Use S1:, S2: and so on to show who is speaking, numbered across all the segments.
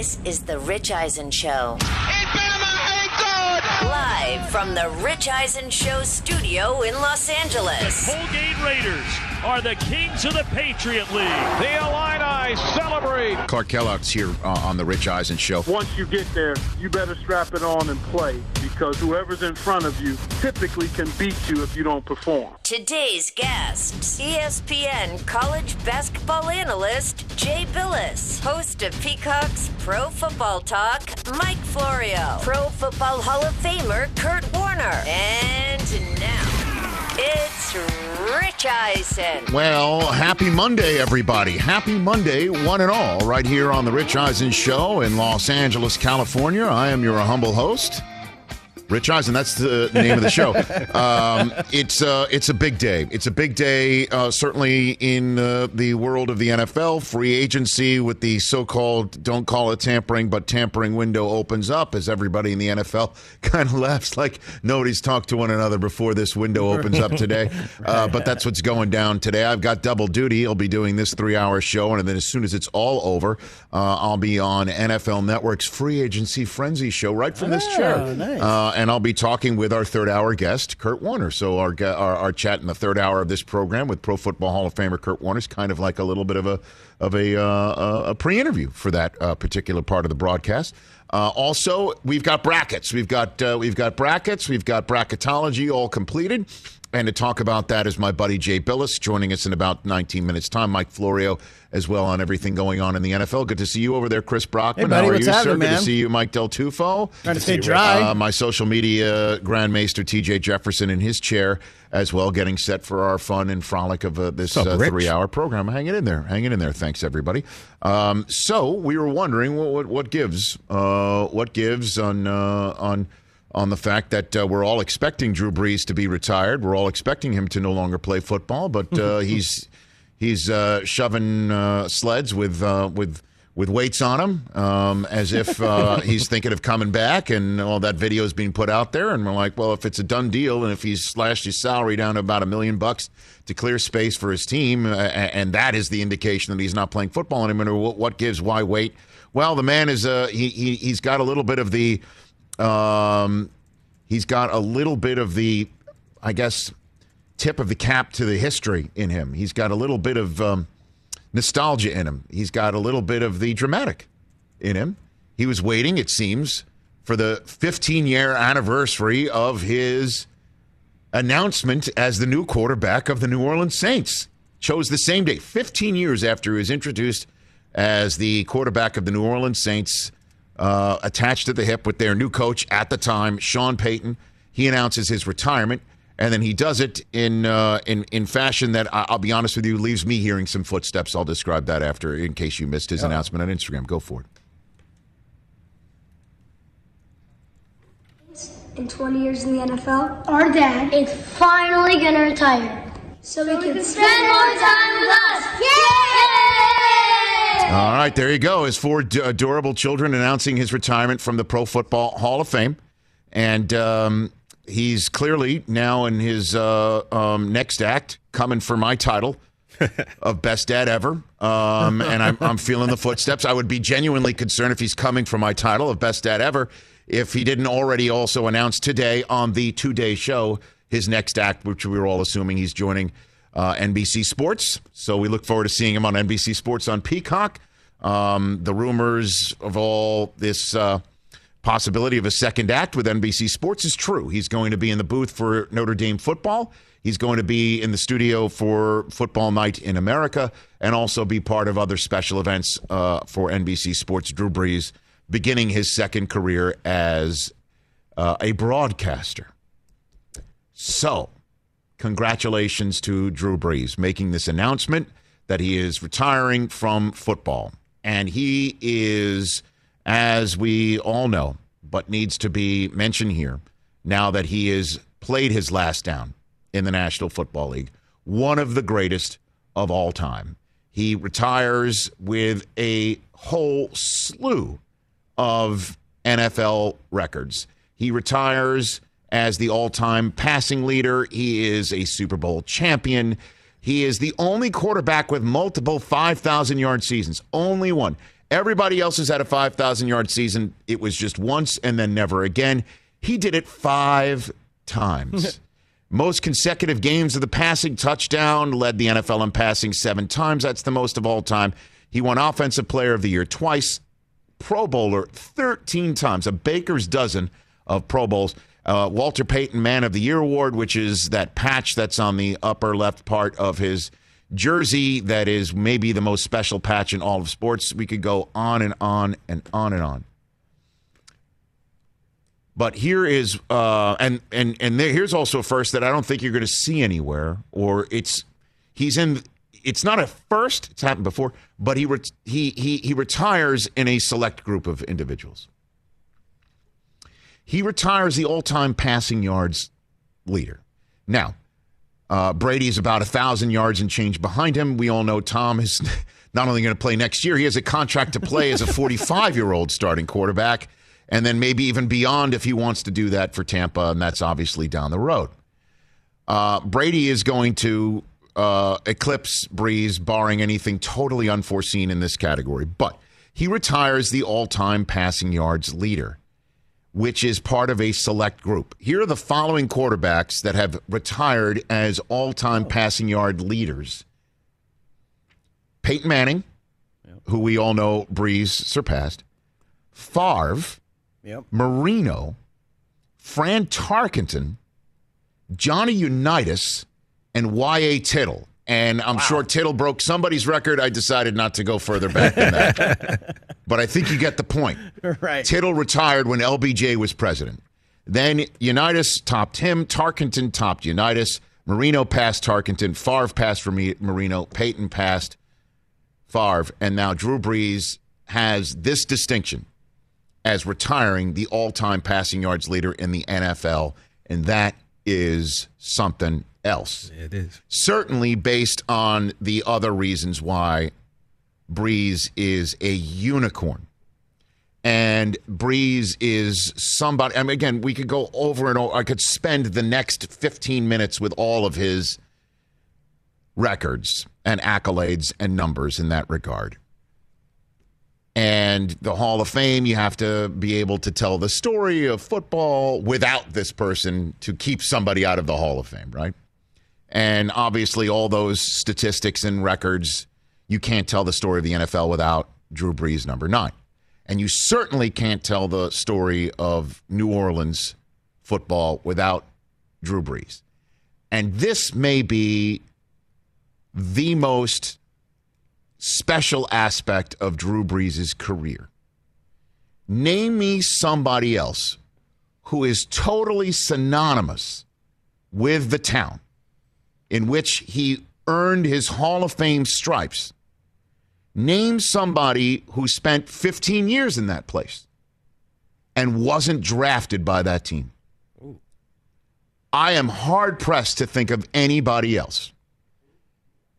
S1: This is The Rich Eisen Show. Live from The Rich Eisen Show studio in Los Angeles.
S2: The Colgate Raiders are the kings of the Patriot League.
S3: The Illini celebrate.
S4: Clark Kellogg's here uh, on the Rich Eisen Show.
S5: Once you get there, you better strap it on and play because whoever's in front of you typically can beat you if you don't perform.
S1: Today's guests ESPN college basketball analyst Jay Bilas, host of Peacock's Pro Football Talk, Mike Florio, Pro Football Hall of Famer Kurt Warner, and now it's Rich Eisen.
S4: Well, happy Monday, everybody. Happy Monday, one and all, right here on the Rich Eisen Show in Los Angeles, California. I am your humble host. Rich Eisen, that's the name of the show. Um, it's uh, it's a big day. It's a big day, uh, certainly in uh, the world of the NFL. Free agency with the so-called don't call it tampering, but tampering window opens up as everybody in the NFL kind of laughs like nobody's talked to one another before this window opens up today. Uh, but that's what's going down today. I've got double duty. I'll be doing this three-hour show, and then as soon as it's all over, uh, I'll be on NFL Network's free agency frenzy show right from this chair.
S6: nice.
S4: Uh, and I'll be talking with our third hour guest, Kurt Warner. So our, our our chat in the third hour of this program with Pro Football Hall of Famer Kurt Warner is kind of like a little bit of a of a uh, a pre-interview for that uh, particular part of the broadcast. Uh, also, we've got brackets. We've got uh, we've got brackets. We've got bracketology all completed. And to talk about that is my buddy Jay Bilas joining us in about 19 minutes time. Mike Florio as well on everything going on in the NFL. Good to see you over there, Chris Brockman.
S6: Hey, buddy,
S4: How are
S6: what's
S4: you, sir?
S6: happening,
S4: Good to see you, Mike Del Tufo.
S6: Trying to stay dry.
S4: Uh, my social media grandmaster TJ Jefferson in his chair as well, getting set for our fun and frolic of uh, this uh, three-hour program. Hanging in there, hanging in there. Thanks everybody. Um, so we were wondering what what, what gives, uh, what gives on uh, on on the fact that uh, we're all expecting Drew Brees to be retired. We're all expecting him to no longer play football, but uh, he's he's uh, shoving uh, sleds with uh, with with weights on him, um, as if uh, he's thinking of coming back. And all that video is being put out there, and we're like, well, if it's a done deal, and if he's slashed his salary down to about a million bucks to clear space for his team, uh, and that is the indication that he's not playing football anymore. What, gives? Why wait? Well, the man is uh, he, he he's got a little bit of the um, he's got a little bit of the, I guess, tip of the cap to the history in him. He's got a little bit of um, nostalgia in him. He's got a little bit of the dramatic in him. He was waiting, it seems, for the 15 year anniversary of his announcement as the new quarterback of the New Orleans Saints. Chose the same day, 15 years after he was introduced as the quarterback of the New Orleans Saints, uh, attached to the hip with their new coach at the time, Sean Payton. He announces his retirement, and then he does it in uh, in in fashion that I- I'll be honest with you leaves me hearing some footsteps. I'll describe that after, in case you missed his announcement on Instagram. Go for it.
S7: in 20 years in the NFL, our dad is finally going to retire. So, we, can, spend more time with us. Yay!
S4: All right, there you go. His four d- adorable children announcing his retirement from the Pro Football Hall of Fame. And um, he's clearly now in his uh, um, next act coming for my title of best dad ever. Um, and I'm, I'm feeling the footsteps. I would be genuinely concerned if he's coming for my title of best dad ever if he didn't already also announce today on the Today Show his next act, which we were all assuming he's joining uh, NBC Sports. So we look forward to seeing him on NBC Sports on Peacock. Um, the rumors of all this uh, possibility of a second act with NBC Sports is true. He's going to be in the booth for Notre Dame football. He's going to be in the studio for Football Night in America and also be part of other special events uh, for NBC Sports. Drew Brees beginning his second career as uh, a broadcaster. So, congratulations to Drew Brees making this announcement that he is retiring from football. And he is, as we all know, but needs to be mentioned here now that he has played his last down in the National Football League, one of the greatest of all time. He retires with a whole slew of NFL records. He retires as the all time passing leader. He is a Super Bowl champion. He is the only quarterback with multiple 5,000 yard seasons, only one. Everybody else has had a 5,000 yard season. It was just once and then never again. He did it five times. most consecutive games of the passing touchdown, led the NFL in passing seven times. That's the most of all time. He won Offensive Player of the Year twice, Pro Bowler 13 times, a baker's dozen of Pro Bowls. Uh, Walter Payton Man of the Year award, which is that patch that's on the upper left part of his jersey that is maybe the most special patch in all of sports. We could go on and on and on and on. But here is, uh, and and and there, here's also a first that I don't think you're going to see anywhere, or it's he's in. It's not a first; it's happened before, but he he he he retires in a select group of individuals. He retires the all-time passing yards leader. Now, uh, Brady is about a thousand yards and change behind him. We all know Tom is not only going to play next year; he has a contract to play as a 45-year-old starting quarterback and then maybe even beyond if he wants to do that for Tampa, and that's obviously down the road. Uh, Brady is going to uh, eclipse Brees, barring anything totally unforeseen in this category, but he retires the all time passing yards leader, which is part of a select group. Here are the following quarterbacks that have retired as all time oh. passing yard leaders Peyton Manning, who we all know Brees surpassed, Favre,
S6: Yep.
S4: Marino, Fran Tarkenton, Johnny Unitas, and Y.A. Tittle. And I'm sure Tittle broke somebody's record. I decided not to go further back than that. but I think you get the point.
S6: Right.
S4: Tittle retired when LBJ was president. Then Unitas topped him. Tarkenton topped Unitas. Marino passed Tarkenton. Favre passed for Marino. Peyton passed Favre. And now Drew Brees has this distinction as retiring the all time passing yards leader in the NFL. And that is something else.
S8: It is.
S4: Certainly based on the other reasons why Brees is a unicorn. And Brees is somebody. I mean, again, we could go over and over. I could spend the next 15 minutes with all of his records and accolades and numbers in that regard. And the Hall of Fame, you have to be able to tell the story of football without this person to keep somebody out of the Hall of Fame, right? And obviously, all those statistics and records, you can't tell the story of the NFL without Drew Brees, number nine. And you certainly can't tell the story of New Orleans football without Drew Brees. And this may be the most special aspect of Drew Brees' career. Name me somebody else who is totally synonymous with the town in which he earned his Hall of Fame stripes. Name somebody who spent 15 years in that place and wasn't drafted by that team. I am hard pressed to think of anybody else.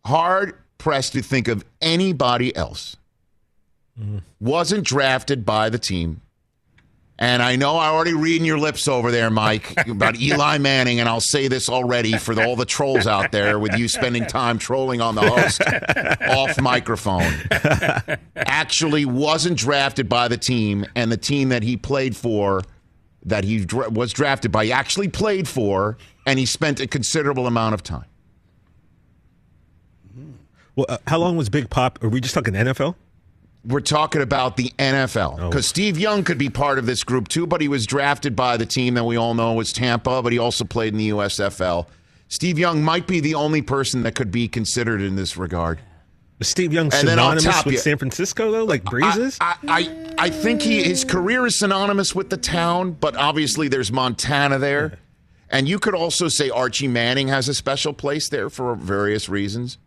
S4: Hard pressed to think of anybody else. Mm-hmm. Wasn't drafted by the team. And I know I already reading your lips over there, Mike, about Eli Manning, and I'll say this already for all the trolls out there with you spending time trolling on the host off microphone. Actually, wasn't drafted by the team, and the team that he played for, that he dra- was drafted by, he actually played for, and he spent a considerable amount of time.
S8: Well, uh, how long was Big Pop? Are we just talking NFL?
S4: We're talking about the NFL
S8: Oh.
S4: because Steve Young could be part of this group too, but he was drafted by the team that we all know was Tampa, but he also played in the USFL. Steve Young might be the only person that could be considered in this regard.
S8: Steve Young
S4: And
S8: synonymous
S4: top
S8: with
S4: you.
S8: San Francisco though, like Brees is?
S4: I, I, I think he his career is synonymous with the town, but obviously there's Montana there. And you could also say Archie Manning has a special place there for various reasons.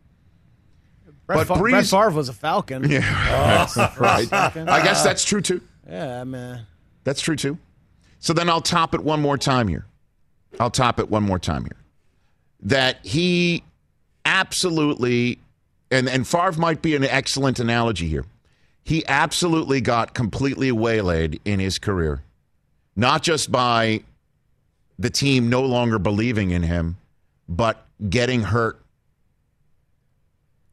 S6: Brett,
S4: But
S6: Fa- Brett Favre was a Falcon. Yeah, oh,
S4: Right. Falcon. I guess that's true too.
S6: Yeah, man.
S4: That's true too. So then I'll top it one more time here. I'll top it one more time here. That he absolutely, and, and Favre might be an excellent analogy here. He absolutely got completely waylaid in his career, not just by the team no longer believing in him, but getting hurt.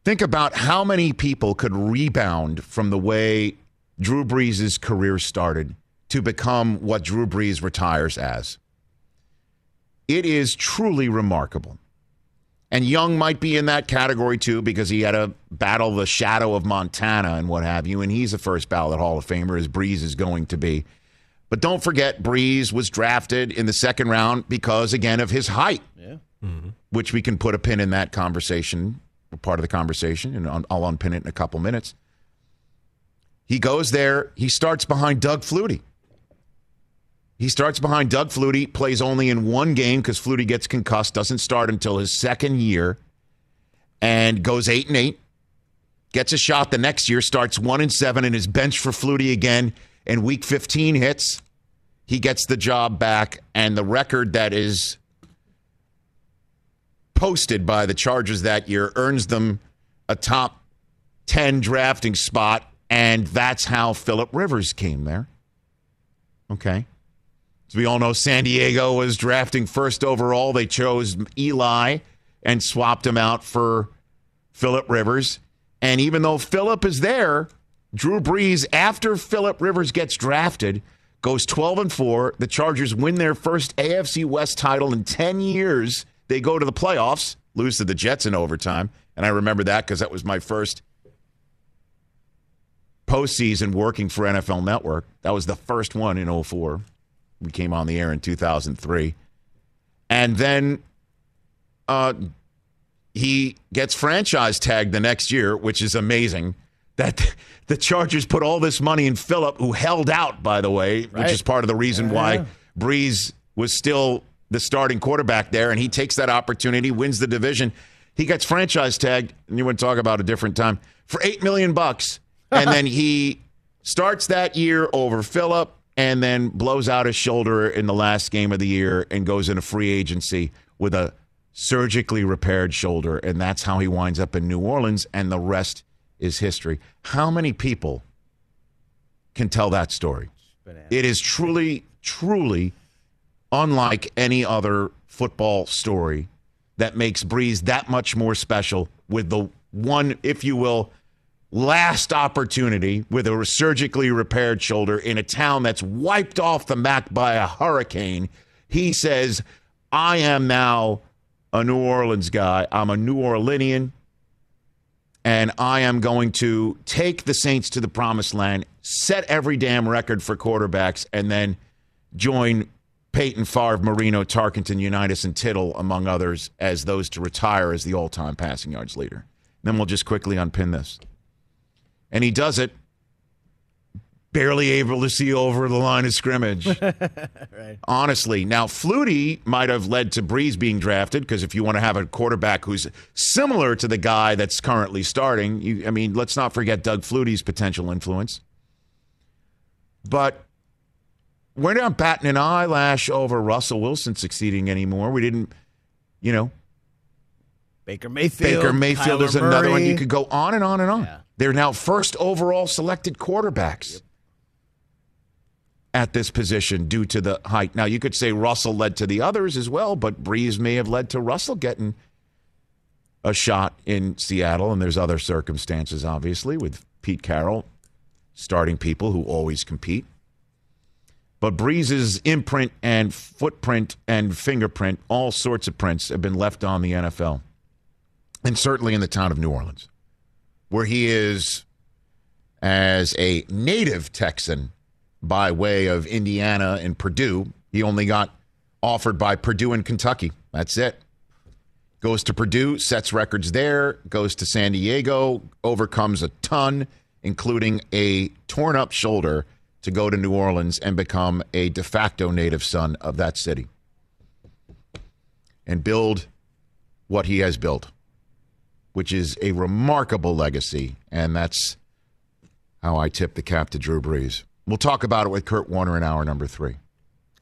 S4: Think about how many people could rebound from the way Drew Brees' career started to become what Drew Brees retires as. It is truly remarkable. And Young might be in that category too because he had to battle the shadow of Montana and what have you. And he's a first ballot Hall of Famer, as Brees is going to be. But don't forget, Brees was drafted in the second round because, again, of his height,
S6: Yeah.
S4: which we can put a pin in that conversation, part of the conversation, and I'll- unpin it in a couple minutes. He goes there, he starts behind Doug Flutie. He starts behind Doug Flutie, plays only in one game because Flutie gets concussed, doesn't start until his second year, and goes eight and eight. Gets a shot the next year, starts one and seven, and is benched for Flutie again. And week 15 hits. He gets the job back, and the record that is posted by the Chargers that year earns them a top 10 drafting spot, and that's how Philip Rivers came there. Okay. As we all know, San Diego was drafting first overall. They chose Eli and swapped him out for Philip Rivers. And even though Philip is there, Drew Brees, after Philip Rivers gets drafted, goes 12 and 4. The Chargers win their first AFC West title in 10 years. They go to the playoffs, lose to the Jets in overtime. And I remember that because that was my first postseason working for NFL Network. That was the first one in 04. We came on the air in 2003. And then uh, he gets franchise tagged the next year, which is amazing. That the Chargers put all this money in Philip, who held out, by the way, which is part of the reason why Brees was still the starting quarterback there, and he takes that opportunity, wins the division. He gets franchise tagged, and you want to talk about a different time for eight million bucks, and then he starts that year over Philip, and then blows out his shoulder in the last game of the year and goes into free agency with a surgically repaired shoulder, and that's how he winds up in New Orleans, and the rest is history. How many people can tell that story? It is truly, truly unlike any other football story that makes Brees that much more special with the one, if you will, last opportunity with a surgically repaired shoulder in a town that's wiped off the map by a hurricane. He says, I am now a New Orleans guy. I'm a New Orleanian and I am going to take the Saints to the promised land, set every damn record for quarterbacks, and then join Peyton Favre, Marino, Tarkenton, Unitas, and Tittle, among others, as those to retire as the all time passing yards leader. Then we'll just quickly unpin this. And he does it barely able to see over the line of scrimmage. Honestly. Now, Flutie might have led to Brees being drafted because if you want to have a quarterback who's similar to the guy that's currently starting, you, I mean, let's not forget Doug Flutie's potential influence. But we're not batting an eyelash over Russell Wilson succeeding anymore. We didn't, you know,
S6: Baker Mayfield.
S4: Baker Mayfield
S6: Kyler
S4: is another one. You could go on and on and on.
S6: Yeah.
S4: They're now first overall selected quarterbacks at this position due to the height. Now, you could say Russell led to the others as well, but Brees may have led to Russell getting a shot in Seattle, and there's other circumstances, obviously, with Pete Carroll starting people who always compete. But Brees's imprint and footprint and fingerprint, all sorts of prints, have been left on the NFL and certainly in the town of New Orleans, where he is as a native Texan by way of Indiana and Purdue. He only got offered by Purdue and Kentucky. That's it. Goes to Purdue, sets records there, goes to San Diego, overcomes a ton, including a torn up shoulder, to go to New Orleans and become a de facto native son of that city and build what he has built which is a remarkable legacy. And that's how I tip the cap to Drew Brees. We'll talk about it with Kurt Warner in hour number three.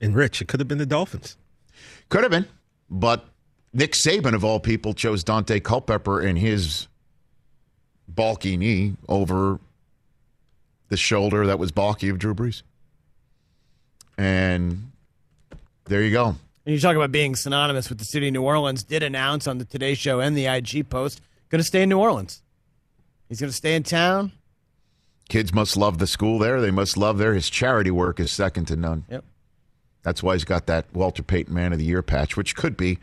S8: And Rich, it could have been the Dolphins.
S4: Could have been, but Nick Saban, of all people, chose Daunte Culpepper in his bulky knee over the shoulder that was balky of Drew Brees. And there you go.
S6: And you talk about being synonymous with the city of New Orleans, did announce on the Today Show and the IG post, going to stay in New Orleans. He's going to stay in town.
S4: Kids must love the school there. They must love there. His charity work is second to none.
S6: Yep.
S4: That's why he's got that Walter Payton Man of the Year patch, which could be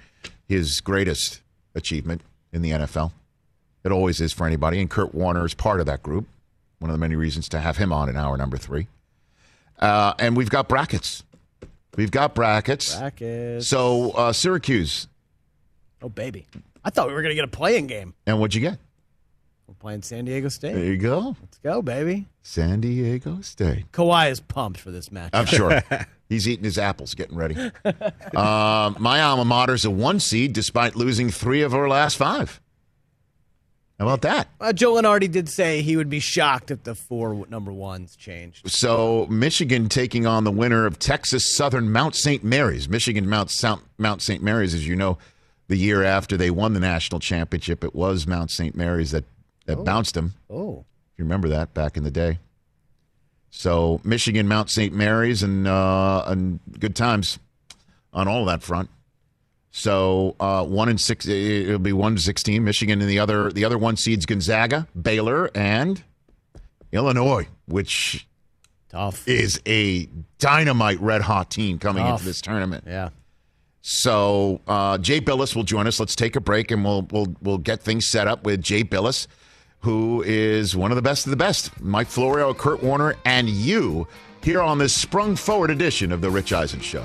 S4: his greatest achievement in the NFL. It always is for anybody. And Kurt Warner is part of that group. One of the many reasons to have him on in hour number three. Uh, and we've got brackets. We've got brackets.
S6: Brackets.
S4: So uh, Syracuse.
S6: Oh, baby. I thought we were going to get a playing game.
S4: And what'd you get?
S6: We're playing San Diego State.
S4: There you go.
S6: Let's go, baby.
S4: San Diego State.
S6: Kawhi is pumped for this match.
S4: I'm sure. He's eating his apples, getting ready. Uh, my alma mater's a one seed despite losing three of her last five. How about that?
S6: Uh, Joe Lunardi did say he would be shocked if the four number ones changed.
S4: So Michigan taking on the winner of Texas Southern Mount St. Mary's. Michigan Mount South, Mount St. Mary's, as you know, the year after they won the national championship, it was Mount St. Mary's that, that bounced them.
S6: Oh.
S4: If you remember that back in the day. So Michigan Mount St. Mary's and uh, and good times on all that front. So uh, one and six, it'll be one to sixteen. Michigan and the other the other one seeds Gonzaga, Baylor, and Illinois, which
S6: Tough.
S4: is a dynamite red hot team coming
S6: Tough.
S4: into this tournament.
S6: Yeah.
S4: So uh, Jay Bilas will join us. Let's take a break and we'll we'll we'll get things set up with Jay Bilas, who is one of the best of the best. Mike Florio, Kurt Warner, and you here on this sprung forward edition of the Rich Eisen Show.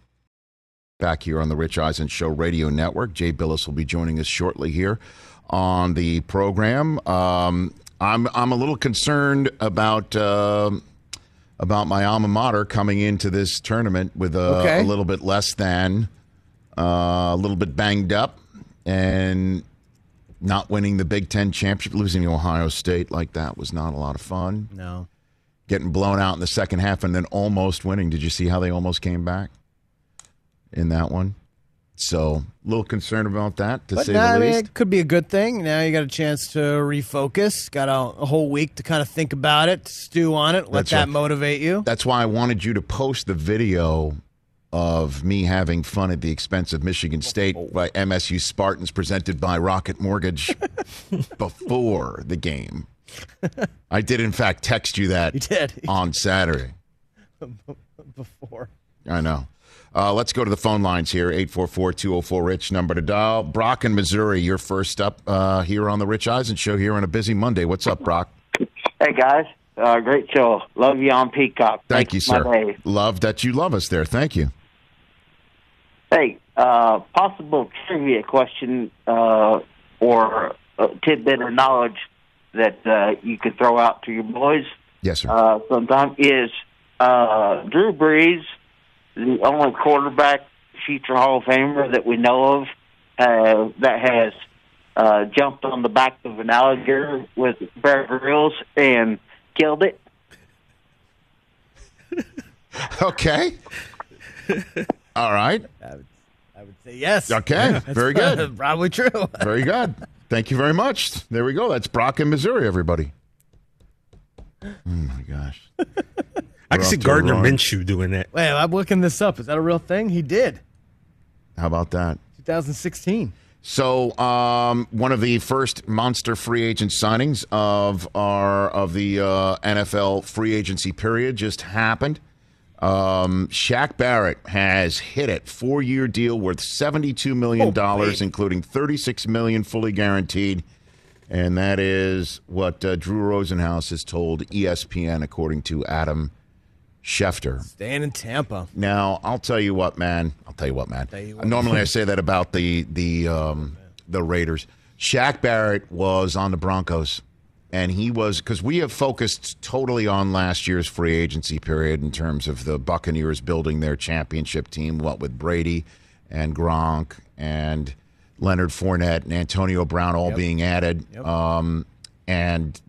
S4: Back here on the Rich Eisen Show Radio Network. Jay Bilas will be joining us shortly here on the program. Um, I'm I'm a little concerned about uh, about my alma mater coming into this tournament with a,
S6: Okay.
S4: a little bit less than uh, a little bit banged up and not winning the Big Ten championship, losing to Ohio State like that was not a lot of fun.
S6: No.
S4: Getting blown out in the second half and then almost winning. Did you see how they almost came back in that one? So a little concerned about that, to
S6: But
S4: say
S6: nah, I
S4: the
S6: mean,
S4: least.
S6: it could be a good thing. Now you got a chance to refocus. Got a, a whole week to kind of think about it, stew on it, let
S4: That's
S6: that
S4: right.
S6: motivate you.
S4: That's why I wanted you to post the video of me having fun at the expense of Michigan State by MSU Spartans presented by Rocket Mortgage before the game. I did, in fact, text you that
S6: You did.
S4: on Saturday.
S6: Before.
S4: I know. Uh, let's go to the phone lines here 844 204 Rich, number to dial. Brock in Missouri, you're first up uh, here on the Rich Eisen Show here on a busy Monday. What's up, Brock?
S9: Hey guys, Uh, great show. Love you on Peacock.
S4: Thank you,
S9: Makes
S4: sir. Love that you love us there. Thank you.
S9: Hey, uh, possible trivia question uh, or a tidbit of knowledge that uh, you could throw out to your boys
S4: Yes, sir.
S9: uh, sometime is uh, Drew Brees, the only quarterback future Hall of Famer that we know of uh, that has uh, jumped on the back of an alligator with Bear Grylls and killed it.
S4: okay. All right.
S6: I would, I would say yes.
S4: Okay.
S6: That's
S4: Very good.
S6: Probably true.
S4: Very good. Thank you very much. There we go. That's Brock in Missouri, everybody. Oh my gosh.
S8: I can see
S4: off to a
S8: Gardner Minshew doing that.
S6: Wait, I'm looking this up. Is that a real thing? He did.
S4: How about that?
S6: 2016.
S4: So, um, one of the first monster free agent signings of our of the uh, NFL free agency period just happened. Um, Shaq Barrett has hit it four year deal worth seventy two million dollars,
S6: Oh,
S4: including thirty six million fully guaranteed, and that is what uh, Drew Rosenhaus has told ESPN, according to Adam Schefter.
S6: Staying in Tampa.
S4: Now, I'll tell you what, man. I'll tell you what, man.
S6: you what.
S4: Normally, I say that about the the um, the Raiders. Shaq Barrett was on the Broncos, and he was because we have focused totally on last year's free agency period in terms of the Buccaneers building their championship team. What with Brady and Gronk and Leonard Fournette and Antonio Brown all being added, um, and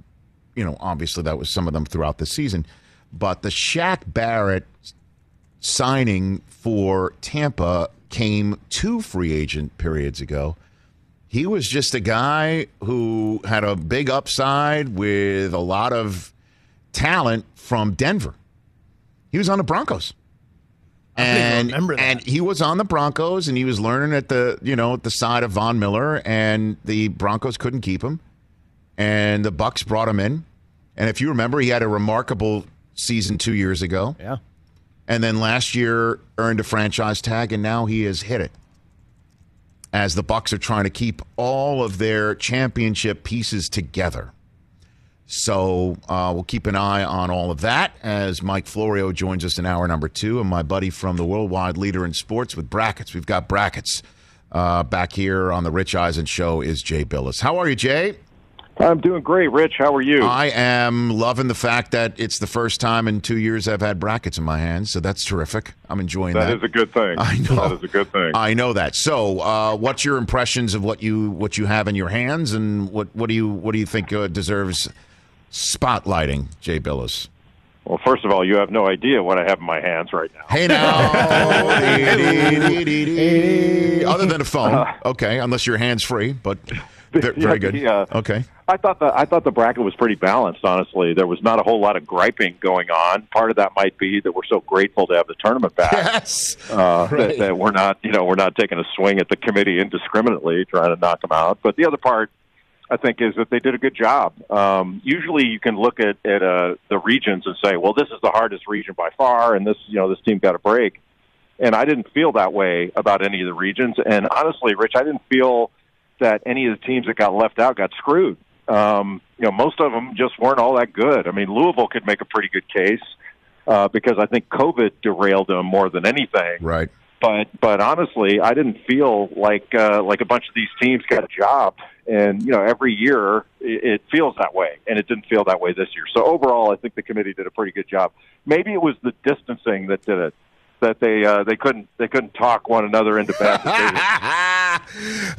S4: you know, obviously that was some of them throughout the season. But the Shaq Barrett signing for Tampa came two free agent periods ago. He was just a guy who had a big upside with a lot of talent from Denver. He was on the Broncos. And, and he was on the Broncos and he was learning at the you know at the side of Von Miller and the Broncos couldn't keep him and the Bucks brought him in and if you remember he had a remarkable season 2 years ago.
S6: Yeah.
S4: and then last year earned a franchise tag and now he has hit it. As the bucks are trying to keep all of their championship pieces together. So uh, we'll keep an eye on all of that as mike florio joins us in hour number two and my buddy from the worldwide leader in sports with brackets. We've got brackets uh, back here on the rich eisen show is jay bilas. How are you jay
S10: I'm doing great, Rich. How are you?
S4: I am loving the fact that it's the first time in two years I've had brackets in my hands, so that's terrific. I'm enjoying that.
S10: that is a good thing.
S4: I know.
S10: That is a good thing.
S4: I know that. So, uh, what's your impressions of what you what you have in your hands, and what what do you what do you think uh, deserves spotlighting, Jay Bilas?
S10: well, first of all, you have no idea what I have in my hands right now.
S4: Hey now, other than a phone, okay, unless your hands free, but ve- very good.
S10: Yeah.
S4: Okay,
S10: I thought the I thought the bracket was pretty balanced. Honestly, there was not a whole lot of griping going on. Part of that might be that we're so grateful to have the tournament back.
S4: yes,
S10: uh,
S4: Right.
S10: that, that we're not, you know, we're not taking a swing at the committee indiscriminately, trying to knock them out. But the other part, I think, is that they did a good job. Um, usually, you can look at at uh, the regions and say, well, this is the hardest region by far, and this, you know, this team got a break. And I didn't feel that way about any of the regions. And honestly, Rich, I didn't feel that any of the teams that got left out got screwed. Um, you know, most of them just weren't all that good. I mean, Louisville could make a pretty good case uh, because I think COVID derailed them more than anything
S4: right.
S10: but but honestly, I didn't feel like uh, like a bunch of these teams got a job. And you know, every year it, it feels that way, and it didn't feel that way this year. So overall, I think the committee did a pretty good job. Maybe it was the distancing that did it. That they uh, they couldn't they couldn't talk one another into bad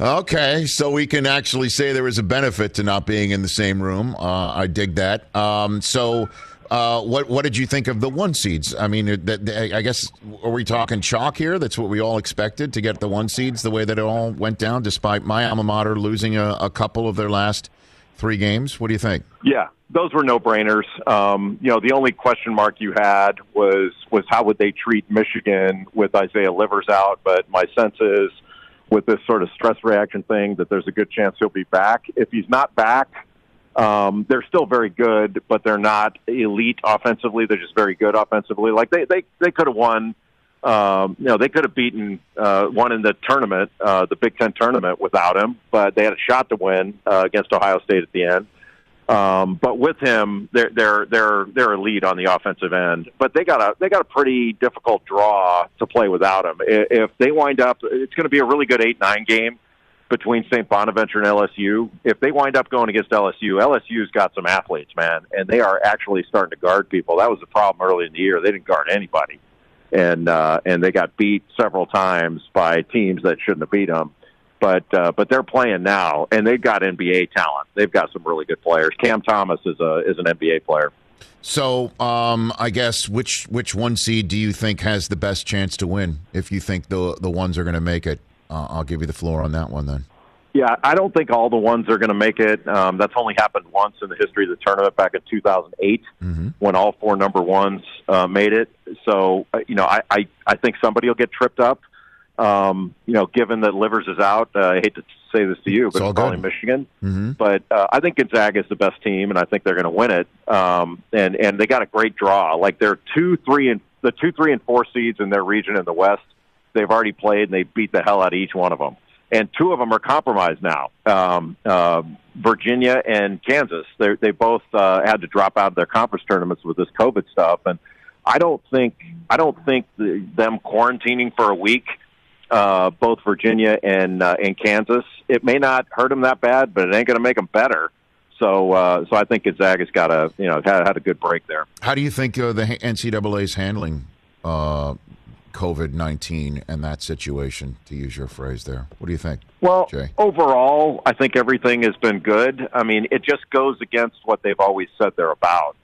S4: okay, so we can actually say there was a benefit to not being in the same room. Uh, I dig that. Um, so, uh, what what did you think of the one seeds? I mean, that- I guess are we talking chalk here? That's what we all expected to get the one seeds the way that it all went down, despite my alma mater losing a, a couple of their last three games. What do you think?
S10: Yeah, those were no brainers. Um, you know, the only question mark you had was was how would they treat Michigan with Isaiah Livers out. But my sense is, with this sort of stress reaction thing, that there's a good chance he'll be back. If he's not back, um, they're still very good, but they're not elite offensively. They're just very good offensively. Like they they they could have won. Um, you know, they could have beaten uh, one in the tournament, uh, the Big Ten tournament, without him. But they had a shot to win uh, against Ohio State at the end. Um, but with him, they're they're they're they're elite on the offensive end. But they got a they got a pretty difficult draw to play without him. If they wind up, it's going to be a really good eight nine game between St. Bonaventure and LSU. If they wind up going against LSU, LSU's got some athletes, man, and they are actually starting to guard people. That was the problem early in the year; they didn't guard anybody, and uh, and they got beat several times by teams that shouldn't have beat them. But uh, but they're playing now, and they've got NBA talent. They've got some really good players. Cam Thomas is a is an NBA player.
S4: So, um, I guess which which one seed do you think has the best chance to win? If you think the the ones are going to make it, uh, I'll give you the floor on that one then.
S10: Yeah, I don't think all the ones are going to make it. Um, that's only happened once in the history of the tournament back in 2008 when all four number ones uh, made it. So, uh, you know, I, I, I think somebody will get tripped up. Um, you know, given that Livers is out, uh, I hate to say this to you, but
S4: all
S10: it's probably. Michigan.
S4: Mm-hmm.
S10: But uh, I think Gonzaga is the best team, and I think they're going to win it. Um, and and they got a great draw. Like they're two, three, and the two, three, and four seeds in their region in the West. They've already played, and they beat the hell out of each one of them. And two of them are compromised now. Um, uh, Virginia and Kansas. They they both uh, had to drop out of their conference tournaments with this COVID stuff, and I don't think I don't think the, them quarantining for a week uh, both Virginia and uh, and Kansas. It may not hurt them that bad, but it ain't going to make them better. So uh, so I think Gonzaga's got a you know had, had a good break there.
S4: How do you think uh, the NCAA is handling uh, COVID nineteen and that situation? To use your phrase, there. What do you think?
S10: Well,
S4: Jay?
S10: overall, I think everything has been good. I mean, it just goes against what they've always said they're about.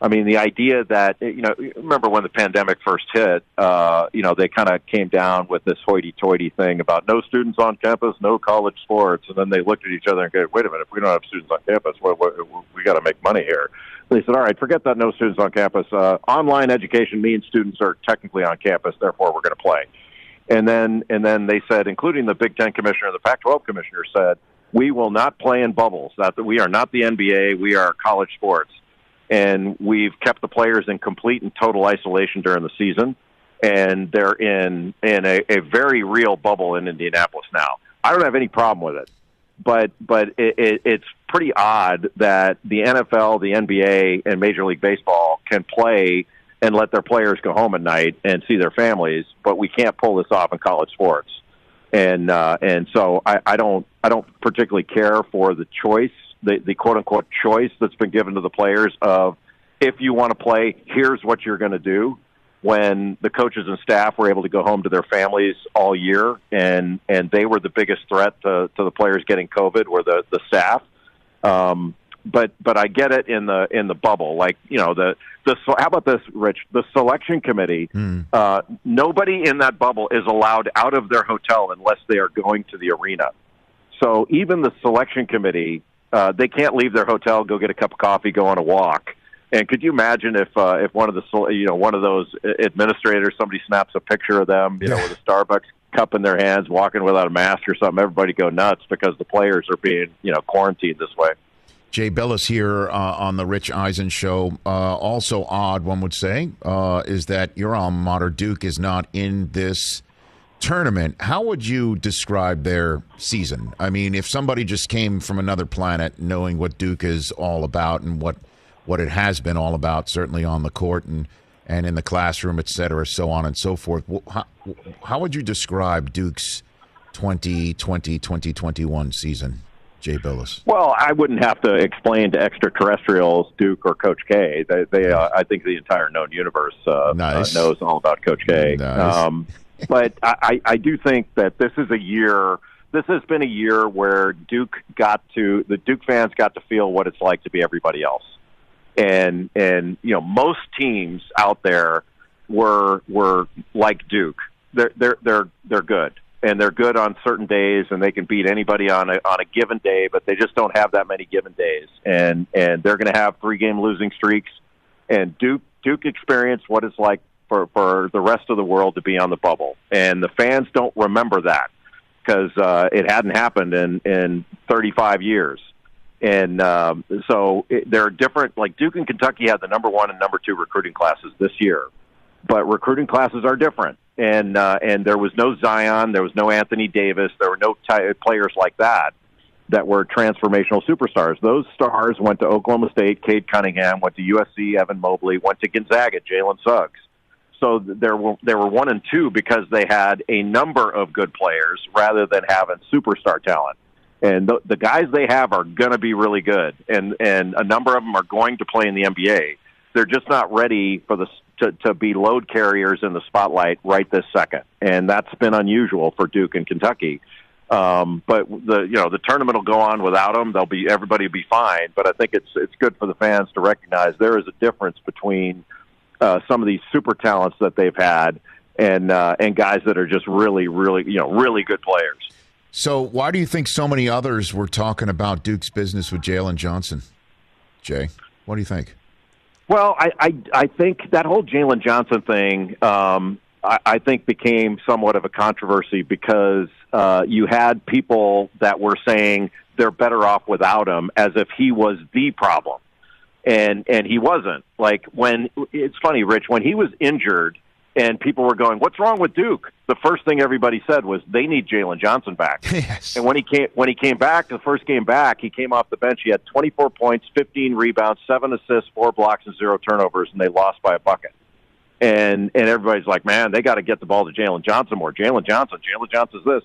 S10: I mean, the idea that you know, remember when the pandemic first hit, uh, you know, they kind of came down with this hoity-toity thing about no students on campus, no college sports, and then they looked at each other and go, "Wait a minute, if we don't have students on campus, what, we got to make money here." They said, "All right, forget that no students on campus. Uh, online education means students are technically on campus, therefore we're going to play." And then and then they said, including the Big Ten commissioner, the Pac-12 commissioner said, "We will not play in bubbles. That we are not the NBA. We are college sports." and we've kept the players in complete and total isolation during the season, and they're in in a, a very real bubble in Indianapolis now. I don't have any problem with it, but but it, it, it's pretty odd that the NFL, the NBA, and Major League Baseball can play and let their players go home at night and see their families, but we can't pull this off in college sports. And uh, and so I, I don't I don't particularly care for the choice the, the quote unquote choice that's been given to the players of if you want to play, here's what you're going to do. When the coaches and staff were able to go home to their families all year, and and they were the biggest threat to, to the players getting COVID, were the the staff. Um, but but I get it in the in the bubble, like you know the the so how about this, Rich? The selection committee. Uh, nobody in that bubble is allowed out of their hotel unless they are going to the arena. So even the selection committee uh, they can't leave their hotel, go get a cup of coffee, go on a walk. And could you imagine if uh, if one of the you know one of those administrators, somebody snaps a picture of them, you know, with a Starbucks cup in their hands, walking without a mask or something, everybody go nuts because the players are being you know quarantined this way.
S4: Jay Bilas here uh, on the Rich Eisen show. Uh, also odd, one would say, uh, is that your alma mater Duke is not in this tournament. How would you describe their season? I mean, if somebody just came from another planet, knowing what Duke is all about and what what it has been all about, certainly on the court and and in the classroom, et cetera, so on and so forth. How, how would you describe Duke's 2020 2021 season, Jay Bilas?
S10: Well, I wouldn't have to explain to extraterrestrials, Duke or Coach K. They, they uh, I think the entire known universe uh,
S4: Nice.
S10: uh, knows all about Coach K.
S4: Nice.
S10: Um, but I, I I do think that this is a year. This has been a year where Duke got to the Duke fans got to feel what it's like to be everybody else, and and you know most teams out there were were like Duke. They're they're they're they're good and they're good on certain days and they can beat anybody on a on a given day, but they just don't have that many given days. And and they're going to have three game losing streaks. And Duke Duke experienced what it's like for for the rest of the world to be on the bubble, and the fans don't remember that because uh, it hadn't happened in in 35 years. And um, so it, there are different, like Duke and Kentucky had the number one and number two recruiting classes this year, but recruiting classes are different. And uh, and there was no Zion, there was no Anthony Davis, there were no ty- players like that. that were transformational superstars. Those stars went to Oklahoma State. Cade Cunningham went to USC. Evan Mobley went to Gonzaga. Jalen Suggs. So there were there were one and two because they had a number of good players rather than having superstar talent. And the, the guys they have are going to be really good, and and a number of them are going to play in the NBA. They're just not ready for the to, to be load carriers in the spotlight right this second, and that's been unusual for Duke and Kentucky. Um, but the you know the tournament will go on without them. They'll be everybody will be fine. But I think it's it's good for the fans to recognize there is a difference between uh, some of these super talents that they've had and uh, and guys that are just really really you know really good players.
S4: So why do you think so many others were talking about Duke's business with Jalen Johnson? Jay, what do you think?
S10: Well, I I, I think that whole Jalen Johnson thing. Um, I, I think became somewhat of a controversy because uh, you had people that were saying they're better off without him, as if he was the problem, and and he wasn't. Like when it's funny, Rich, when he was injured, and people were going, "What's wrong with Duke?" The first thing everybody said was they need Jalen Johnson back.
S4: Yes.
S10: And when he came when he came back, the first game back, he came off the bench. He had 24 points, 15 rebounds, seven assists, four blocks, and zero turnovers, and they lost by a bucket. And and everybody's like, "Man, they got to get the ball to Jalen Johnson more." Jalen Johnson, Jalen Johnson's this.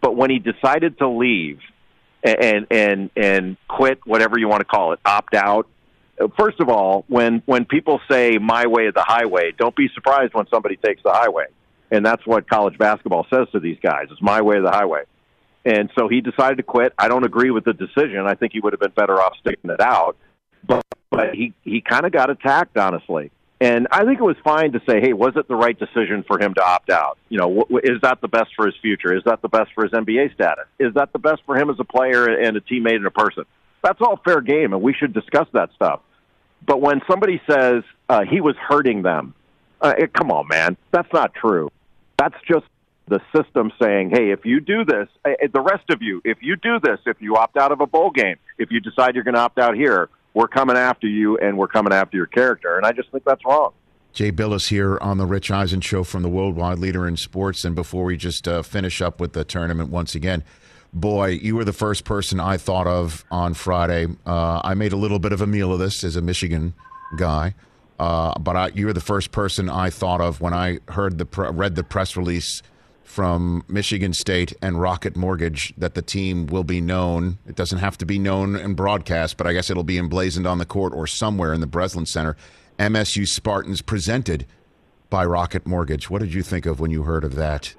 S10: But when he decided to leave and and and quit, whatever you want to call it, opt out, first of all, when when people say my way is the highway, don't be surprised when somebody takes the highway. And that's what college basketball says to these guys. It's my way or the highway. And so he decided to quit. I don't agree with the decision. I think he would have been better off sticking it out. But but he he kind of got attacked honestly. And I think it was fine to say, hey, was it the right decision for him to opt out? You know, wh- is that the best for his future? Is that the best for his NBA status? Is that the best for him as a player and a teammate and a person? That's all fair game, and we should discuss that stuff. But when somebody says uh, he was hurting them, uh, it, come on, man, that's not true. That's just the system saying, hey, if you do this, uh, the rest of you, if you do this, if you opt out of a bowl game, if you decide you're going to opt out here, we're coming after you and we're coming after your character. And I just think that's wrong.
S4: Jay Bilas here on the Rich Eisen Show from the Worldwide Leader in Sports. And before we just uh, finish up with the tournament once again, boy, you were the first person I thought of on Friday. Uh, I made a little bit of a meal of this as a Michigan guy, uh, but I, you were the first person I thought of when I heard the pre- read the press release from Michigan State and Rocket Mortgage that the team will be known. It doesn't have to be known and broadcast, but I guess it'll be emblazoned on the court or somewhere in the Breslin Center. MSU Spartans presented by Rocket Mortgage. What did you think of when you heard of that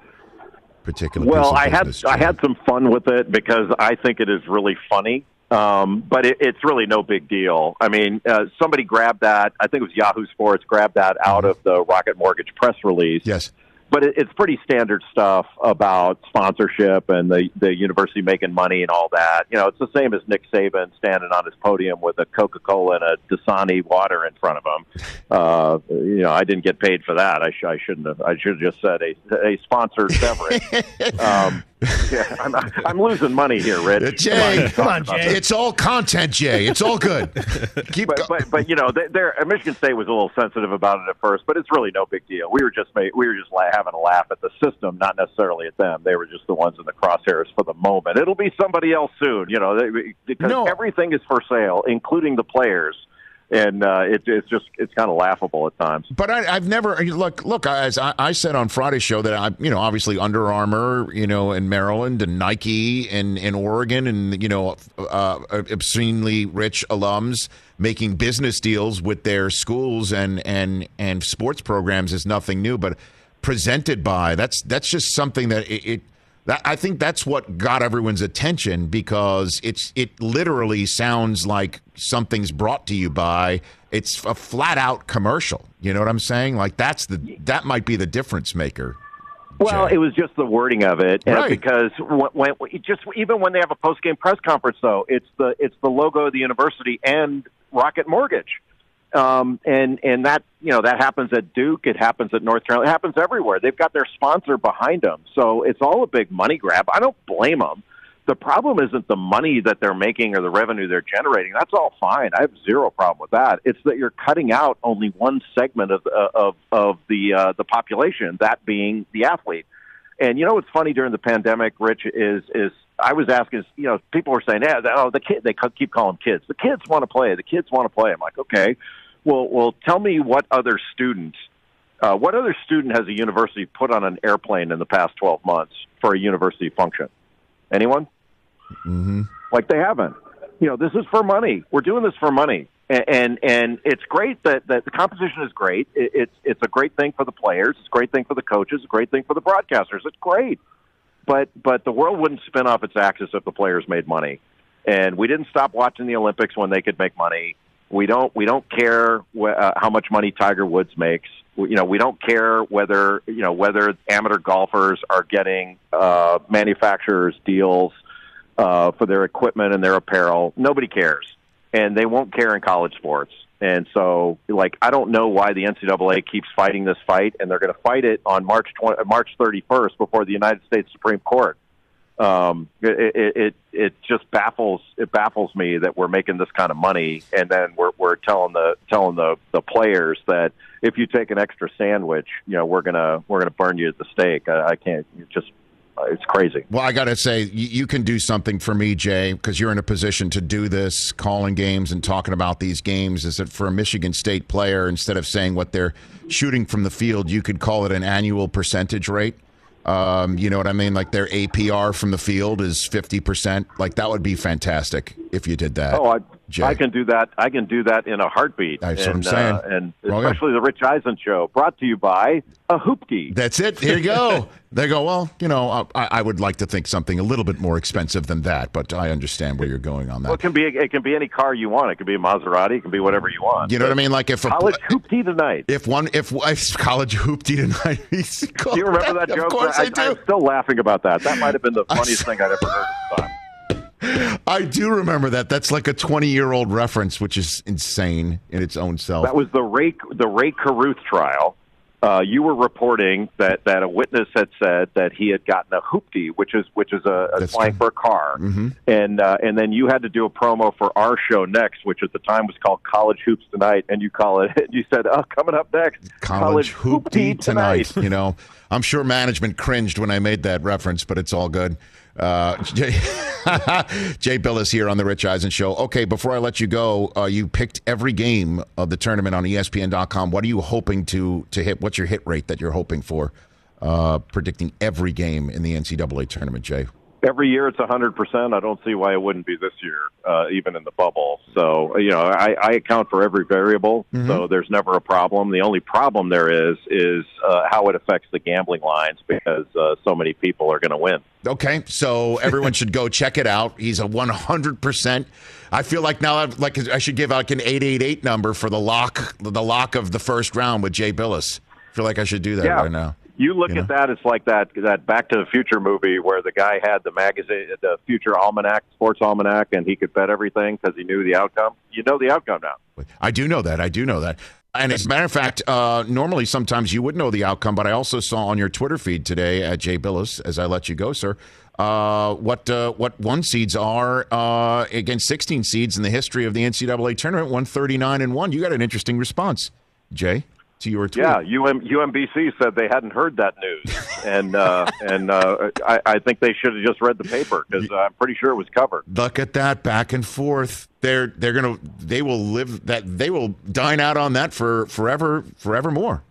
S4: particular?
S10: Well, I had I had some fun with it because I think it is really funny. Um, but it, it's really no big deal. I mean, uh, somebody grabbed that. I think it was Yahoo Sports grabbed that out of the Rocket Mortgage press release.
S4: Yes.
S10: But it, it's pretty standard stuff about sponsorship and the the university making money and all that. You know, it's the same as Nick Saban standing on his podium with a Coca Cola and a Dasani water in front of him. Uh, you know, I didn't get paid for that. I, sh- I shouldn't have. I should have just said a a sponsored beverage. um, yeah, I'm, I'm losing money here, Rich.
S4: Jay,
S6: Come on, Jay.
S4: It's all content, Jay. It's all good. Keep
S10: but,
S4: go-
S10: but but you know, they- they're uh, Michigan State was a little sensitive about it at first, but it's really no big deal. We were just made, we were just la- having a laugh at the system, not necessarily at them. They were just the ones in the crosshairs for the moment. It'll be somebody else soon, you know, they, because
S4: No.
S10: everything is for sale, including the players, and uh, it, it's just it's kind of laughable at times.
S4: But I, I've never look. Look, as I, I said on Friday's show that I, you know, obviously Under Armour, you know, in Maryland and Nike and in Oregon, and you know, uh, obscenely rich alums making business deals with their schools and and and sports programs is nothing new. But presented by that's that's just something that it. it that, I think that's what got everyone's attention because it's it literally sounds like something's brought to you by it's a flat out commercial. You know what I'm saying? Like that's the that might be the difference maker.
S10: Well,
S4: Jay.
S10: it was just the wording of it, and
S4: Right.
S10: because when, when just even when they have a post game press conference, though, it's the it's the logo of the university and Rocket Mortgage, um, and and that you know that happens at Duke, it happens at North Carolina, it happens everywhere. They've got their sponsor behind them, so it's all a big money grab. I don't blame them. The problem isn't the money that they're making or the revenue they're generating. That's all fine. I have zero problem with that. It's that you're cutting out only one segment of uh, of of the uh, the population, that being the athlete. And you know what's funny during the pandemic, Rich, is is I was asking, you know, people were saying, yeah, oh, the kid, they keep calling kids. The kids want to play. The kids want to play. I'm like, okay, well, well, tell me what other student, uh, what other student has a university put on an airplane in the past 12 months for a university function? Anyone?
S4: Mm-hmm.
S10: Like they haven't. You know, this is for money. We're doing this for money, and and, and it's great that, that the competition is great. It, it's it's a great thing for the players. It's a great thing for the coaches. It's a great thing for the broadcasters. It's great, but but the world wouldn't spin off its axis if the players made money, and we didn't stop watching the Olympics when they could make money. We don't we don't care wh- uh, how much money Tiger Woods makes. We- You know, we don't care whether you know whether amateur golfers are getting uh, manufacturers deals uh, for their equipment and their apparel. Nobody cares, and they won't care in college sports. And so, like, I don't know why the NCAA keeps fighting this fight, and they're going to fight it on March 20, March 31st before the United States Supreme Court. Um, it, it it just baffles it baffles me that we're making this kind of money, and then we're we're telling the telling the the players that if you take an extra sandwich, you know, we're gonna we're gonna burn you at the stake. I, I can't just it's crazy.
S4: Well, I got to say, you, you can do something for me, Jay, because you're in a position to do this, calling games and talking about these games. Is that for a Michigan State player, instead of saying what they're shooting from the field, you could call it an annual percentage rate? Um, you know what I mean? Like their APR from the field is 50%. Like that would be fantastic if you did that.
S10: Oh, I,
S4: Jay.
S10: I can do that. I can do that in a heartbeat.
S4: That's
S10: and,
S4: what I'm saying.
S10: Uh, and
S4: Well, yeah.
S10: especially the Rich Eisen show, brought to you by a hoopty.
S4: That's it. Here you go. they go, well, you know, I, I would like to think something a little bit more expensive than that, but I understand where you're going on that.
S10: Well, it can be it can be any car you want. It can be a Maserati. It can be whatever you want.
S4: You know what I mean? Like if a
S10: College hoopty tonight.
S4: if one if, if college hoopty tonight.
S10: Do you remember that joke?
S4: Of course I, do.
S10: I'm still laughing about that. That might have been the funniest thing I'd ever heard at the time.
S4: I do remember that. That's like a 20 year old reference, which is insane in its own self.
S10: That was the Ray the Rae Carruth trial. Uh, you were reporting that, that a witness had said that he had gotten a hoopty, which is which is a, a slang for a car,
S4: hmm
S10: and uh, and then you had to do a promo for our show next, which at the time was called College Hoops Tonight, and you call it. You said, "Oh, coming up next,
S4: College, hoopty tonight. you know, I'm sure management cringed when I made that reference, but it's all good. Uh, Jay, Jay Bilas here on the Rich Eisen Show. Okay, before I let you go, uh, you picked every game of the tournament on ESPN.com. What are you hoping to to hit? What's your hit rate that you're hoping for? Uh, predicting every game in the NCAA tournament, Jay.
S10: Every year it's a hundred percent. I don't see why it wouldn't be this year, uh, even in the bubble. So you know, I, I account for every variable, so there's never a problem. The only problem there is is uh, how it affects the gambling lines because uh, so many people are going to win.
S4: Okay, so everyone should go check it out. He's a 100%. I feel like now I've, like I should give like an 888 number for the lock the lock of the first round with Jay Bilas. I feel like I should do that
S10: Yeah.
S4: right now.
S10: You look
S4: You
S10: at that; it's like that that Back to the Future movie where the guy had the magazine, the Future Almanac, Sports Almanac, and he could bet everything because he knew the outcome. You know the outcome now.
S4: I do know that. I do know that. And as a matter of fact, uh, normally sometimes you would know the outcome, but I also saw on your Twitter feed today at Jay Bilas, as I let you go, sir, uh, what uh, what one seeds are uh, against 16 seeds in the history of the NCAA tournament, 139 and one. You got an interesting response, Jay, to your tweet.
S10: Yeah, UM, UMBC said they hadn't heard that news, and uh, and uh, I, I think they should have just read the paper because I'm pretty sure it was covered.
S4: Look at that back and forth. They're they're gonna they will live that they will dine out on that for forever forevermore.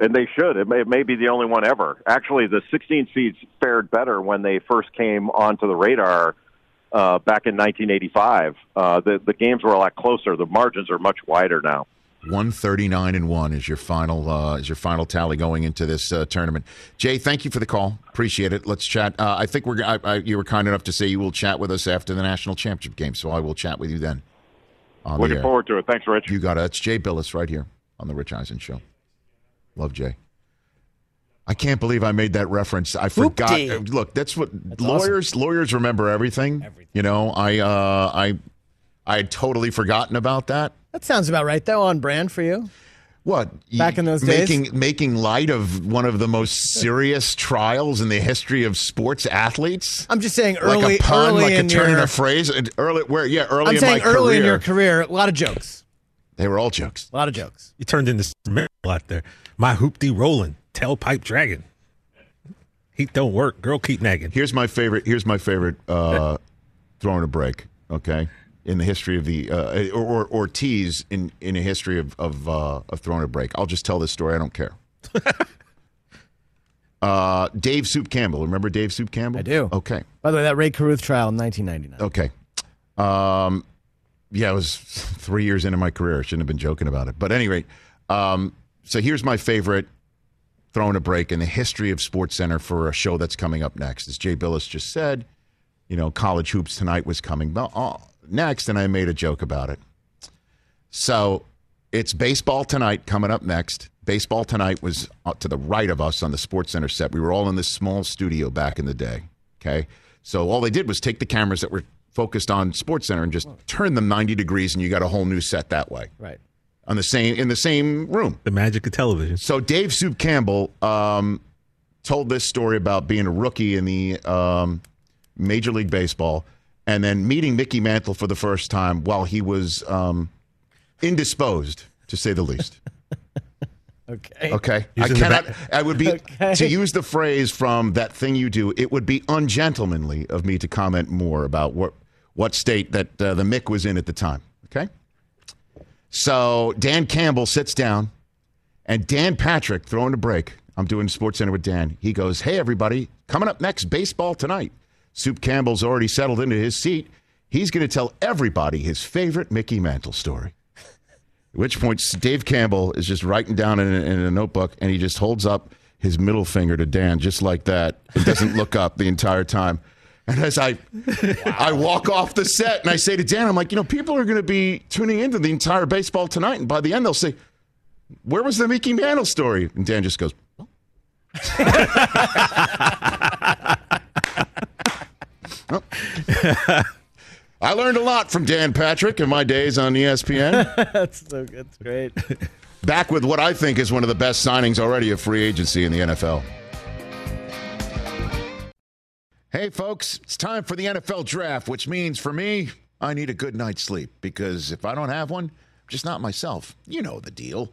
S10: And they should. It may, it may be the only one ever. Actually, the 16 seeds fared better when they first came onto the radar uh, back in 1985. Uh, the the games were a lot closer. The margins are much wider now.
S4: One thirty nine and one is your final uh, is your final tally going into this uh, tournament. Jay, thank you for the call. Appreciate it. Let's chat. Uh, I think we're I, I, you were kind enough to say you will chat with us after the national championship game, so I will chat with you then. On the
S10: Looking
S4: air.
S10: forward to it. Thanks, Rich.
S4: You got it. It's Jay Bilas right here on the Rich Eisen Show. Love Jay. I can't believe I made that reference. I forgot.
S6: Hoopty.
S4: Look, that's what lawyers lawyers remember everything. You know, I uh, I I had totally forgotten about that.
S6: That sounds about right, though, on brand for you.
S4: What
S6: Back in those days?
S4: making making light of one of the most serious trials in the history of sports athletes.
S6: I'm just saying early,
S4: like a pun,
S6: early
S4: like a
S6: in
S4: turn
S6: your,
S4: in a phrase. and Early, where? Yeah, early
S6: I'm
S4: in
S6: saying
S4: my
S6: early
S4: career.
S6: in your career, a lot of jokes,
S4: They were all jokes.
S6: a lot of jokes.
S8: You turned into a lot there. My hoopty rolling, tailpipe dragon. Heat don't work. Girl, keep nagging.
S4: Here's my favorite. Here's my favorite uh, throwing a break. Okay, in the history of the uh, or, or or tease in in a history of of uh, of throwing a break. I'll just tell this story. I don't care. uh, Dave Soup Campbell. Remember Dave Soup Campbell?
S6: I do.
S4: Okay.
S6: By the way, that Rae Carruth trial in 1999.
S4: Okay. Um, yeah, it was three years into my career. I shouldn't have been joking about it. But at any rate, um, so here's my favorite throwing a break in the history of Sports Center for a show that's coming up next. As Jay Bilas just said, you know, college hoops tonight was coming uh, next, and I made a joke about it. So it's baseball tonight coming up next. Baseball tonight was to the right of us on the Sports Center set. We were all in this small studio back in the day. Okay. So all they did was take the cameras that were focused on Sports Center and just turn them 90 degrees, and you got a whole new set that way.
S6: Right.
S4: On the same in the same room.
S8: The magic of television.
S4: So Dave Soup Campbell um, told this story about being a rookie in the um, Major League Baseball and then meeting Mickey Mantle for the first time while he was um, indisposed, to say the least.
S6: Okay.
S4: Okay. I
S8: Using the
S4: cannot.
S8: back-
S4: I would be
S6: Okay.
S4: to use the phrase from that thing you do. It would be ungentlemanly of me to comment more about what what state that uh, the Mick was in at the time. Okay. So Dan Campbell sits down, and Dan Patrick throwing a break. I'm doing Sports Center with Dan. He goes, "Hey everybody, coming up next, baseball tonight." Soup Campbell's already settled into his seat. He's going to tell everybody his favorite Mickey Mantle story. At which point, Dave Campbell is just writing down in a, in a notebook, and he just holds up his middle finger to Dan, just like that. He doesn't look up the entire time. And as I, I walk off the set, and I say to Dan, I'm like, you know, people are going to be tuning into the entire baseball tonight, and by the end, they'll say, "Where was the Mickey Mantle story?" And Dan just goes. Oh. I learned a lot from Dan Patrick in my days on ESPN.
S6: That's so good. That's great.
S4: Back with what I think is one of the best signings already of free agency in the NFL. Hey, folks, it's time for the NFL draft, which means for me, I need a good night's sleep because if I don't have one, I'm just not myself. You know the deal.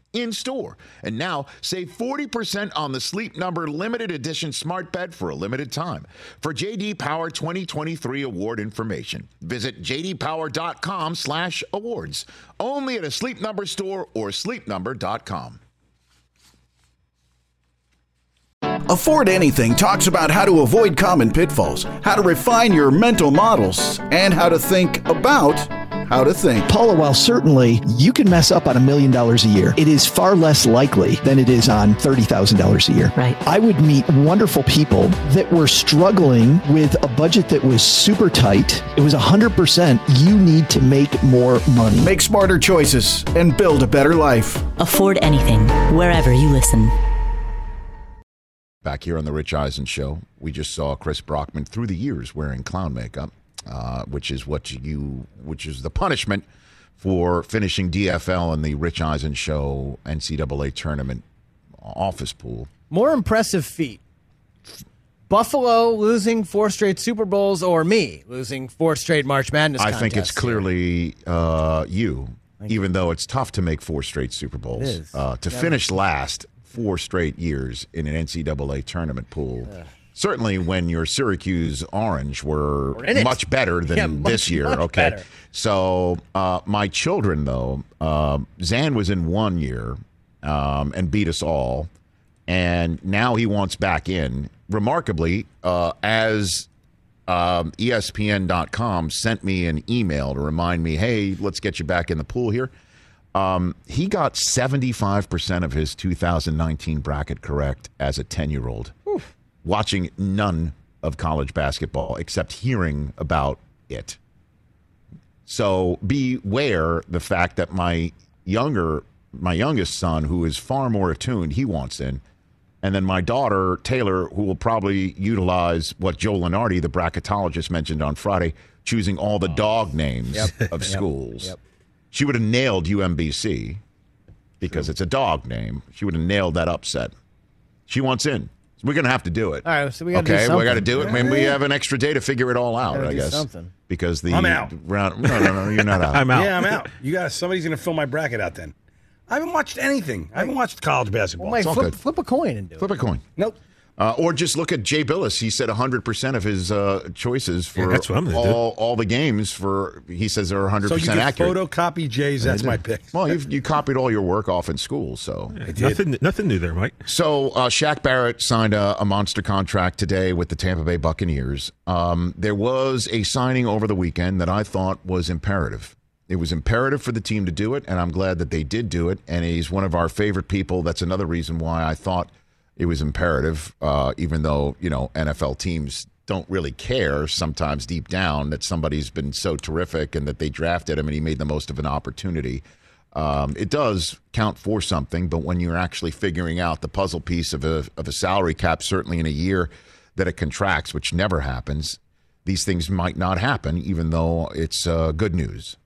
S4: in store. And now save 40% on the Sleep Number limited edition smart bed for a limited time. For JD Power 2023 award information, visit jdpower.com/awards. Only at a Sleep Number store or sleepnumber.com.
S11: Afford Anything talks about how to avoid common pitfalls, how to refine your mental models, and how to think about how to think.
S12: Paula, while certainly you can mess up on a million dollars a year, it is far less likely than it is on $30,000 a year.
S13: Right.
S12: I would meet wonderful people that were struggling with a budget that was super tight. It was 100% you need to make more money.
S11: Make smarter choices and build a better life.
S13: Afford anything, wherever you listen.
S4: Back here on the Rich Eisen show, we just saw Chris Brockman through the years wearing clown makeup, uh, which is what you, which is the punishment for finishing DFL in the Rich Eisen show NCAA tournament office pool.
S6: More impressive feat. Buffalo losing four straight Super Bowls or me losing four straight March Madness
S4: I think it's clearly uh, you, even though it's tough to make four straight Super Bowls. Uh, to
S6: Yeah.
S4: finish last four straight years in an NCAA tournament pool. Certainly, when your Syracuse Orange were
S6: We're in it.
S4: much better than
S6: Yeah, much,
S4: this year. okay,
S6: better.
S4: so uh, my children, though, um, Zan was in one year um, and beat us all, and now he wants back in. Remarkably, uh, as um, ESPN.com sent me an email to remind me, hey, let's get you back in the pool here. Um, he got 75% of his 2019 bracket correct as a 10 year old, watching none of college basketball except hearing about it. So beware the fact that my younger, my youngest son, who is far more attuned, he wants in. And then my daughter, Taylor, who will probably utilize what Joe Lunardi, the bracketologist, mentioned on Friday, choosing all the dog oh. names
S6: Yep.
S4: of schools.
S6: Yep.
S4: She would have nailed UMBC because it's a dog name. She would have nailed that upset. She wants in. We're going to have to do it.
S6: All right, so we gotta do
S4: okay, we got to do it. I mean, we have an extra day to figure it all out,
S6: Gotta
S4: I
S6: do
S4: guess.
S6: something.
S4: Because the
S14: I'm out.
S4: round. No, no, no, you're not out.
S8: I'm out.
S14: Yeah, I'm out. You guys, somebody's going to fill my bracket out then. I haven't watched anything. I haven't watched college basketball.
S6: Well, Mike,
S4: all
S6: flip,
S4: good.
S6: flip a coin and do it.
S4: Flip a coin.
S14: nope.
S4: Uh, or just look at Jay Bilas. He said 100% of his uh, choices for
S8: Yeah, that's what I'm gonna do.
S4: all, all the games for, he says they're 100%
S14: So you can
S4: accurate.
S14: photocopy Jay's. That's my pick.
S4: Well, you've, you copied all your work off in school, so.
S8: Nothing, nothing new there, Mike.
S4: So uh, Shaq Barrett signed a, a monster contract today with the Tampa Bay Buccaneers. Um, there was a signing over the weekend that I thought was imperative. It was imperative for the team to do it, and I'm glad that they did do it. And he's one of our favorite people. That's another reason why I thought it was imperative, uh, even though you know NFL teams don't really care sometimes deep down that somebody's been so terrific and that they drafted him and he made the most of an opportunity. Um, it does count for something, but when you're actually figuring out the puzzle piece of a of a salary cap, certainly in a year that it contracts, which never happens, these things might not happen, even though it's uh, good news.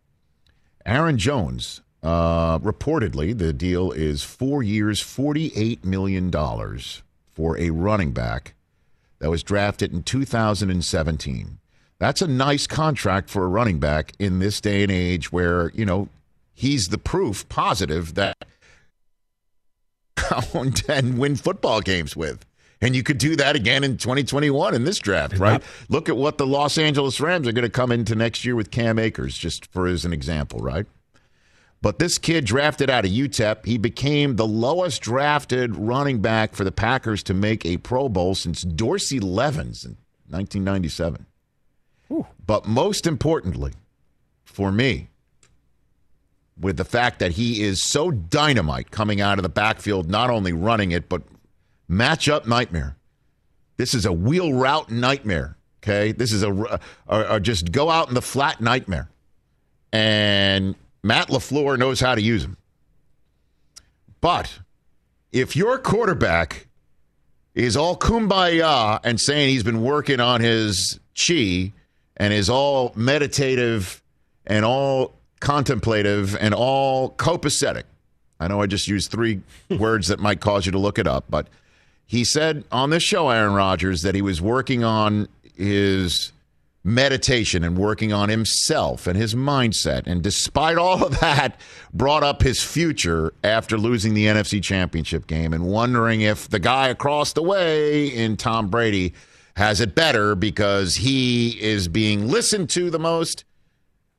S4: Aaron Jones, uh, reportedly, the deal is four years, $48 million for a running back that was drafted in 2017. That's a nice contract for a running back in this day and age where, you know, he's the proof positive that and win football games with. And you could do that again in 2021 in this draft, right? Look at what the Los Angeles Rams are going to come into next year with Cam Akers, just for as an example, right? But this kid drafted out of UTEP, he became the lowest drafted running back for the Packers to make a Pro Bowl since Dorsey Levens in 1997. But most importantly, for me, with the fact that he is so dynamite coming out of the backfield, not only running it, but matchup nightmare. This is a wheel route nightmare. Okay, this is a, a just go out in the flat nightmare, and Matt LaFleur knows how to use him. But if your quarterback is all kumbaya and saying he's been working on his chi and is all meditative and all contemplative and all copacetic. I know I just used three words that might cause you to look it up, but he said on this show, Aaron Rodgers, that he was working on his meditation and working on himself and his mindset. And despite all of that, brought up his future after losing the NFC Championship game and wondering if the guy across the way in Tom Brady has it better because he is being listened to the most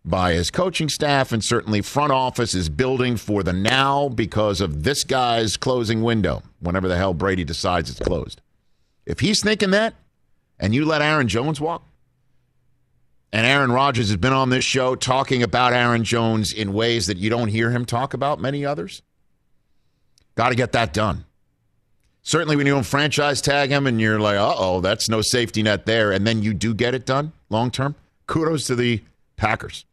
S4: by his coaching staff and certainly front office is building for the now because of this guy's closing window whenever the hell Brady decides it's closed. If he's thinking that and you let Aaron Jones walk, and Aaron Rodgers has been on this show talking about Aaron Jones in ways that you don't hear him talk about many others, got to get that done. Certainly, when you don't franchise tag him and you're like, uh oh, that's no safety net there, and then you do get it done long term, kudos to the Packers.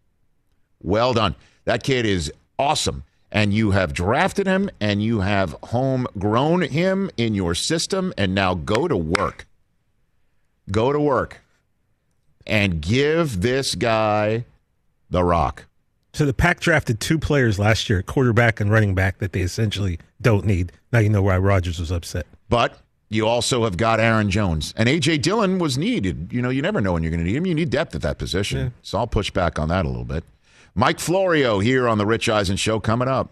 S4: Well done. That kid is awesome. And you have drafted him and you have homegrown him in your system. And now go to work. Go to work and give this guy the rock.
S8: So the Pack drafted two players last year, quarterback and running back, that they essentially don't need. Now you know why Rodgers was upset.
S4: But you also have got Aaron Jones. And A.J. Dillon was needed. You know, you never know when you're going to need him. You need depth at that position. So I'll push back on that a little bit. Mike Florio here on the Rich Eisen Show coming up.